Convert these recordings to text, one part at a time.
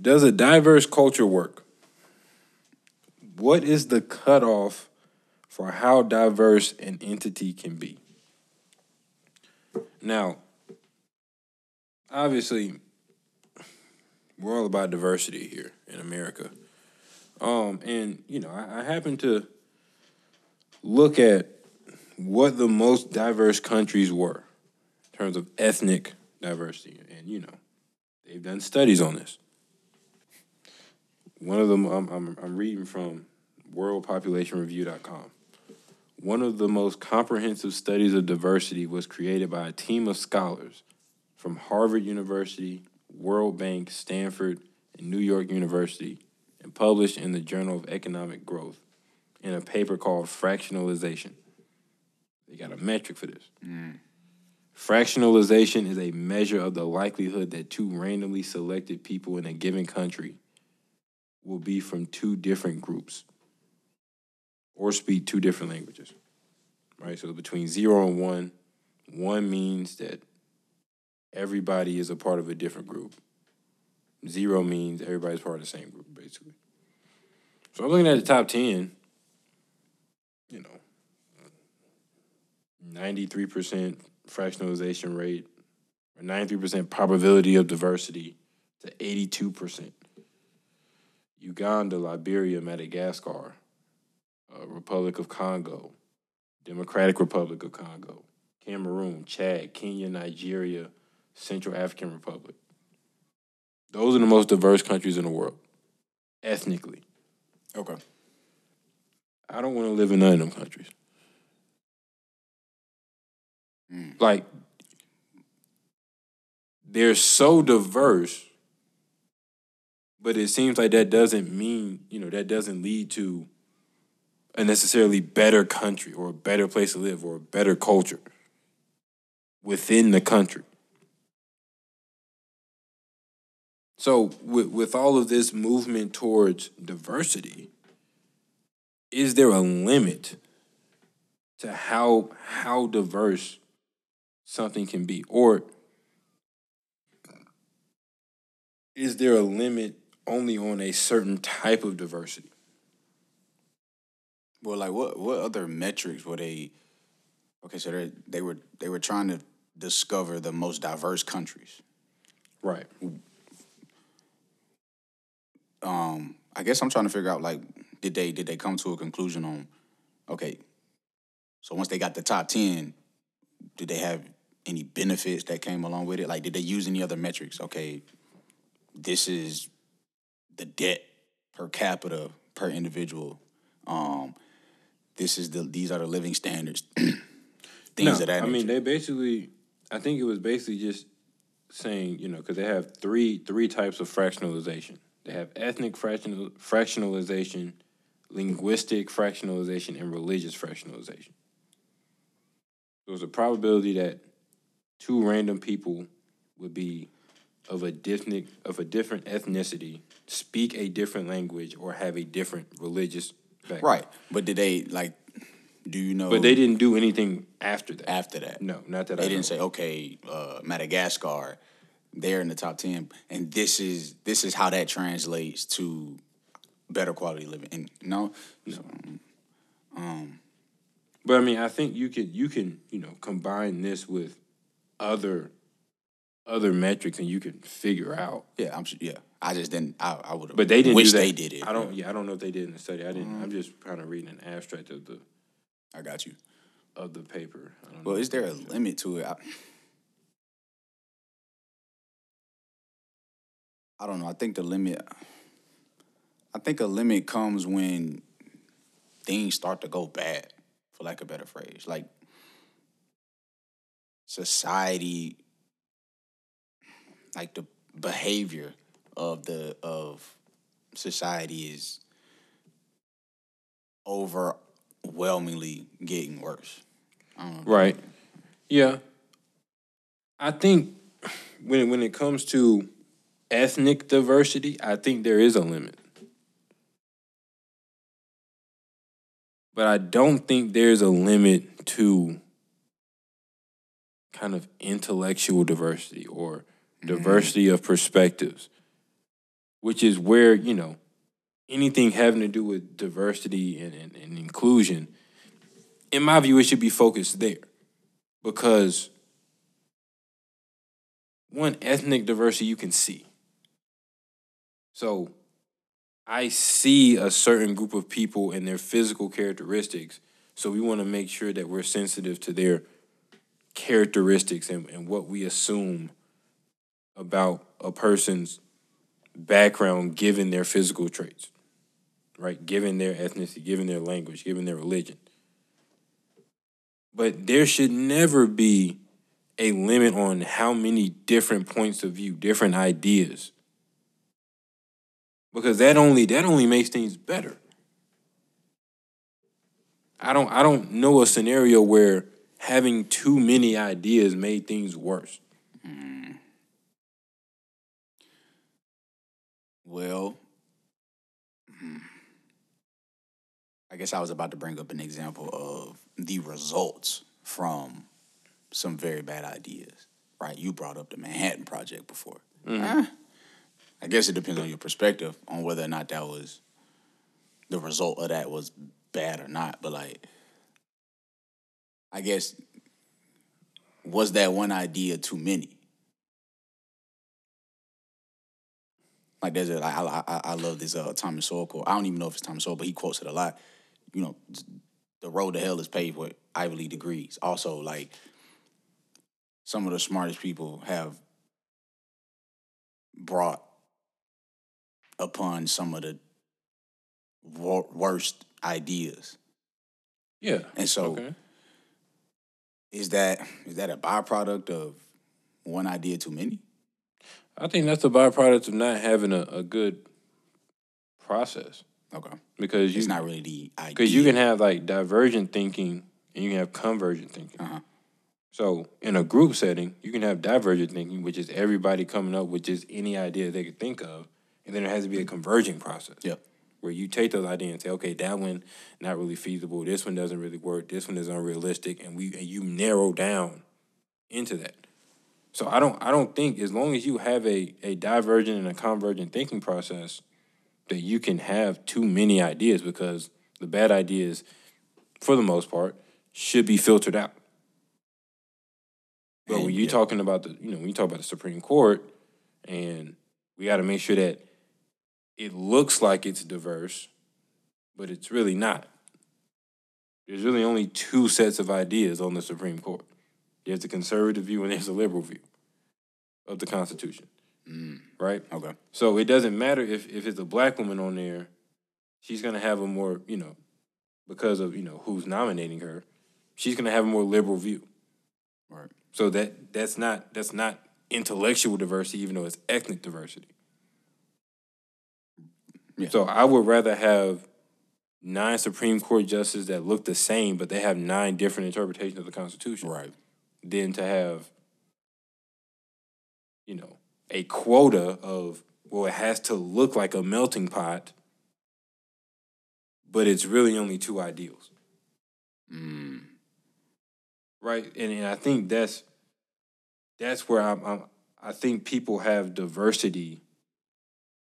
Does a diverse culture work? What is the cutoff for how diverse an entity can be? Now, obviously, we're all about diversity here in America. Um, and you know, I, I happen to look at what the most diverse countries were in terms of ethnic diversity, and you know, they've done studies on this. One of them, I'm, I'm, I'm reading from WorldPopulationReview.com. One of the most comprehensive studies of diversity was created by a team of scholars from Harvard University, World Bank, Stanford, and New York University, and published in the Journal of Economic Growth in a paper called Fractionalization. They got a metric for this. Mm. Fractionalization is a measure of the likelihood that two randomly selected people in a given country will be from two different groups or speak two different languages. Right? So between zero and one, one means that everybody is a part of a different group. Zero means everybody's part of the same group, basically. So I'm looking at the top 10, you know, 93% fractionalization rate, or 93% probability of diversity to 82%. Uganda, Liberia, Madagascar, uh, Republic of Congo, Democratic Republic of Congo, Cameroon, Chad, Kenya, Nigeria, Central African Republic. Those are the most diverse countries in the world, ethnically. Okay. I don't want to live in none of them countries. Like, they're so diverse, but it seems like that doesn't mean, you know, that doesn't lead to a necessarily better country or a better place to live or a better culture within the country. So, with, with all of this movement towards diversity, is there a limit to how how diverse something can be or is there a limit only on a certain type of diversity Well, like what what other metrics were they? Okay, so they they were they were trying to discover the most diverse countries. right Um, I guess I'm trying to figure out like did they did they come to a conclusion on okay, so once they got the top ten, did they have any benefits that came along with it? Like did they use any other metrics? Okay, this is the debt per capita per individual. Um, this is the these are the living standards. Things no, of that i mean they basically i think it was basically just saying you know because they have three three types of fractionalization they have ethnic fractional, fractionalization linguistic fractionalization and religious fractionalization there's a probability that two random people would be of a different of a different ethnicity speak a different language or have a different religious background. right, but did they like? Do you know? but they didn't do anything after that after that. no not that They I didn't know. say, okay, uh, Madagascar, they're in the top ten, and this is this is how that translates to better quality living. And no, no. So, But I mean, I think you can you can you know combine this with other other metrics, and you can figure out. yeah, I'm sure. Yeah, I just didn't. I, I would have. But they didn't wish they did it. I don't. Yeah, I don't know if they did in the study. I didn't. I'm mm-hmm. just kind of reading an abstract of the I got you. of the paper. I don't Well, is there a limit to it? I, I don't know. I think the limit. I think a limit comes when things start to go bad, for lack of a better phrase. Like society, like the behavior of the of society is overwhelmingly getting worse. Right. Yeah. I think when when it comes to ethnic diversity, I think there is a limit. But I don't think there's a limit to kind of intellectual diversity or Mm-hmm. diversity of perspectives. which is where, you know, anything having to do with diversity and, and, and inclusion, in my view, it should be focused there. Because one, ethnic diversity you can see. So I see a certain group of people and their physical characteristics. So we want to make sure that we're sensitive to their characteristics and, and what we assume about a person's background given their physical traits, right? Given their ethnicity, given their language, given their religion. But there should never be a limit on how many different points of view, different ideas. Because that only that only makes things better. I don't I don't know a scenario where having too many ideas made things worse. Mm. Well. I guess I was about to bring up an example of the results from some very bad ideas, right? You brought up the Manhattan Project before. Mm-hmm. Eh, I guess it depends on your perspective on whether or not that was the result of that was bad or not. But like, I guess was that one idea too many? Like there's a I I, I love this uh Thomas Sowell quote. I don't even know if it's Thomas Sowell, but he quotes it a lot. You know, the road to hell is paved with Ivy League degrees. Also, like some of the smartest people have brought upon some of the wor- worst ideas. Yeah. And so okay. is that is that a byproduct of one idea too many? I think that's a byproduct of not having a, a good process. Okay. Because you, it's not really the idea. Because you can have like divergent thinking and you can have convergent thinking. Uh-huh. So in a group setting, you can have divergent thinking, which is everybody coming up with just any idea they could think of, and then there has to be a converging process. Yep. Where you take those ideas and say, okay, that one not really feasible. This one doesn't really work. This one is unrealistic, and we and you narrow down into that. So I don't I don't think as long as you have a a divergent and a convergent thinking process, that you can have too many ideas because the bad ideas, for the most part, should be filtered out. But and, when you're yeah. talking about the, you know, when you talk about the Supreme Court, and we got to make sure that it looks like it's diverse, but it's really not. There's really only two sets of ideas on the Supreme Court. There's a conservative view and there's a liberal view of the Constitution. Mm. Right? Okay. So it doesn't matter if, if it's a black woman on there, she's gonna have a more, you know, because of, you know, who's nominating her, she's gonna have a more liberal view. Right. So that that's not that's not intellectual diversity, even though it's ethnic diversity. Yeah. So I would rather have nine Supreme Court justices that look the same, but they have nine different interpretations of the Constitution. Right. Than to have, you know, a quota of well, it has to look like a melting pot, but it's really only two ideals. Mm right? And, and I think that's that's where I'm, I'm, I think people have diversity.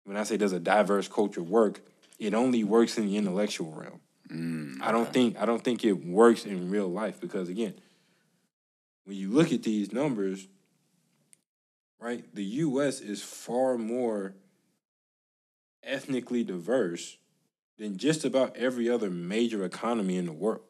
When I say does a diverse culture work, it only works in the intellectual realm. Mm, I don't think I don't think it works in real life because again, when you look at these numbers, right, the U.S. is far more ethnically diverse than just about every other major economy in the world.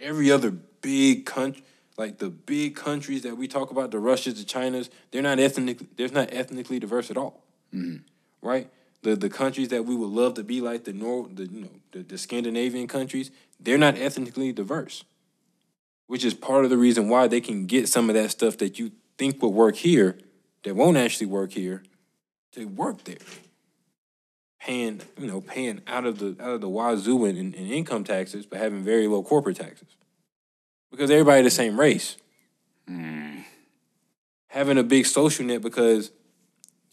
Every other big country, like the big countries that we talk about, the Russias, the Chinas, they're not ethnically, they're not ethnically diverse at all, mm-hmm. right? The the countries that we would love to be like the Nor, the you know the, the Scandinavian countries, they're not ethnically diverse, which is part of the reason why they can get some of that stuff that you think would work here, that won't actually work here, to work there. Paying, you know, paying out of the out of the wazoo in, in, in income taxes, but having very low corporate taxes because everybody the same race. Mm. Having a big social net because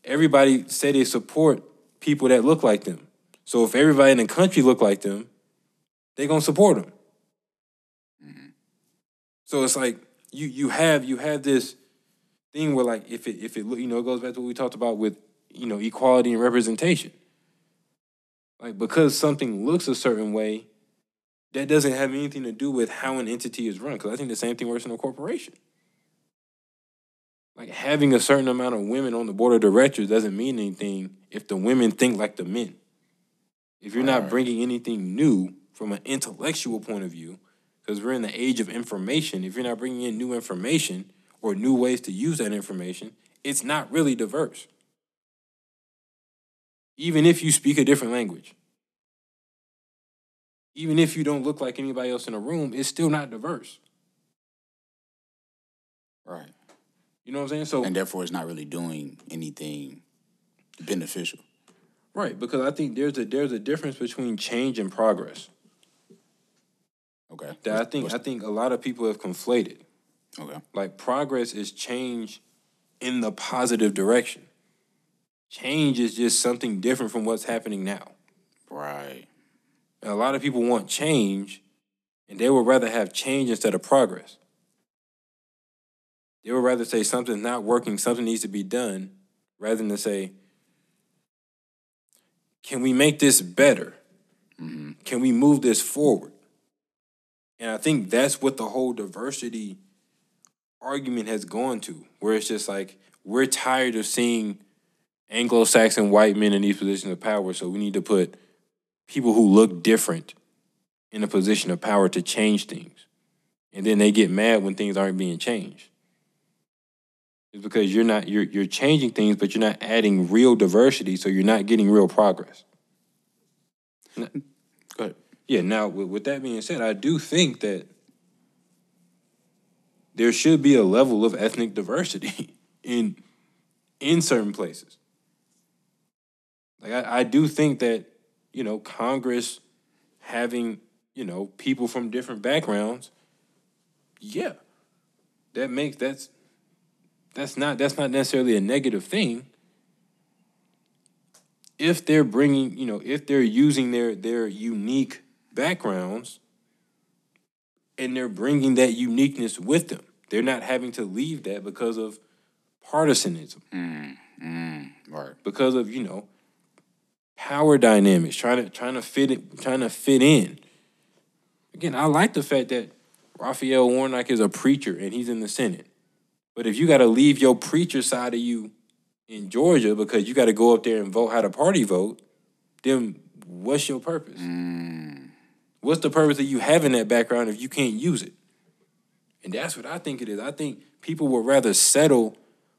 everybody say they support people that look like them. So if everybody in the country look like them, they gonna support them. So it's like you you have you have this thing where like if it if it you know it goes back to what we talked about with you know, equality and representation. Like because something looks a certain way, that doesn't have anything to do with how an entity is run. Because I think the same thing works in a corporation. Like having a certain amount of women on the board of directors doesn't mean anything if the women think like the men. If you're not bringing anything new from an intellectual point of view, because we're in the age of information, if you're not bringing in new information or new ways to use that information, it's not really diverse. Even if you speak a different language, even if you don't look like anybody else in a room, it's still not diverse. Right. You know what I'm saying? So And therefore, it's not really doing anything beneficial. right, because I think there's a there's a difference between change and progress. Okay. That I think I think a lot of people have conflated. Okay. Like progress is change in the positive direction. Change is just something different from what's happening now. Right. And a lot of people want change, and they would rather have change instead of progress. They would rather say something's not working, something needs to be done, rather than to say, can we make this better? Mm-hmm. Can we move this forward? And I think that's what the whole diversity argument has gone to, where it's just like, we're tired of seeing Anglo Saxon white men in these positions of power, so we need to put people who look different in a position of power to change things. And then they get mad when things aren't being changed. It's because you're not you're you're changing things, but you're not adding real diversity, so you're not getting real progress. Yeah, now with, with that being said, I do think that there should be a level of ethnic diversity in in certain places. Like I, I do think that, you know, Congress having, you know, people from different backgrounds, yeah. That makes that's that's not that's not necessarily a negative thing. If they're bringing, you know, if they're using their their unique backgrounds and they're bringing that uniqueness with them. They're not having to leave that because of partisanism, mm, mm, Right. because of, you know, power dynamics, trying to trying to fit it, trying to fit in. Again, I like the fact that Raphael Warnock is a preacher and he's in the Senate. But if you got to leave your preacher side of you in Georgia because you got to go up there and vote how the party vote, then what's your purpose? Mm. What's the purpose of you having that background if you can't use it? And that's what I think it is. I think people would rather settle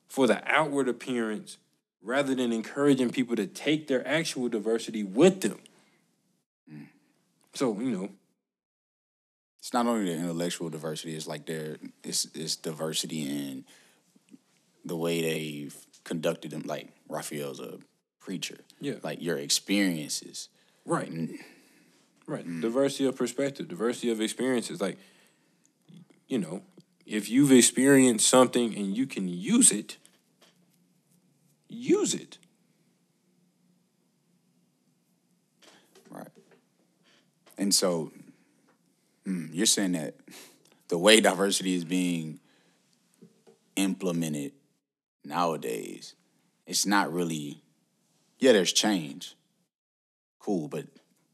for the outward appearance rather than encouraging people to take their actual diversity with them. So, you know, It's not only the intellectual diversity, it's like their it's it's diversity in the way they've conducted them. Like Raphael's a preacher. Yeah. Like your experiences. Right. Right. Diversity of perspective, diversity of experiences. Like, you know, if you've experienced something and you can use it, use it. Right. And so mm, you're saying that the way diversity is being implemented nowadays, it's not really yeah, there's change. Cool, but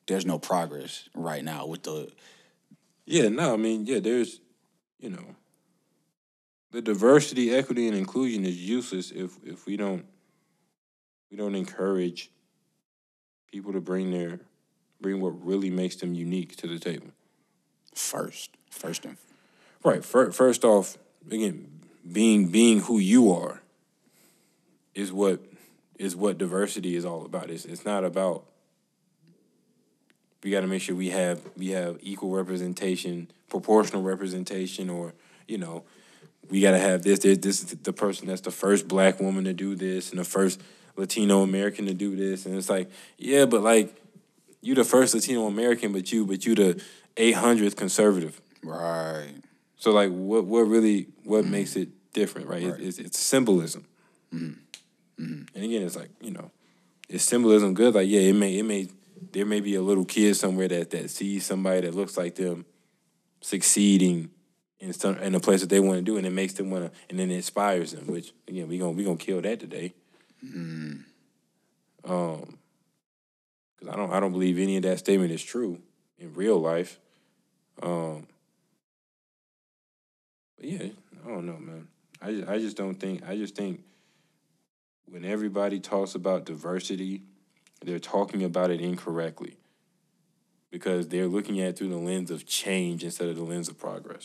there's no progress right now with the Yeah, no, I mean, yeah, there's, you know, the diversity, equity, and inclusion is useless if if we don't we don't encourage people to bring their bring what really makes them unique to the table. first. First and Right. First, first off, again, being being who you are is what is what diversity is all about. It's it's not about we got to make sure we have we have equal representation, proportional representation, or you know, we got to have this. This, this is the person that's the first black woman to do this, and the first Latino American to do this, and it's like, yeah, but like, you the first Latino American, but you but you the eight hundredth conservative. right. So like, what what really what makes it different, right? It- It's, it's symbolism. Mm-hmm. Mm-hmm. And again, it's like you know, is symbolism good? Like, yeah, it may it may there may be a little kid somewhere that that sees somebody that looks like them succeeding in some in a place that they want to do, and it makes them want to, and then it inspires them. Which again, we gonna we gonna kill that today. Um, because I don't I don't believe any of that statement is true in real life. Um, but yeah, I don't know, man. I just, I just don't think I just think when everybody talks about diversity, they're talking about it incorrectly because they're looking at it through the lens of change instead of the lens of progress.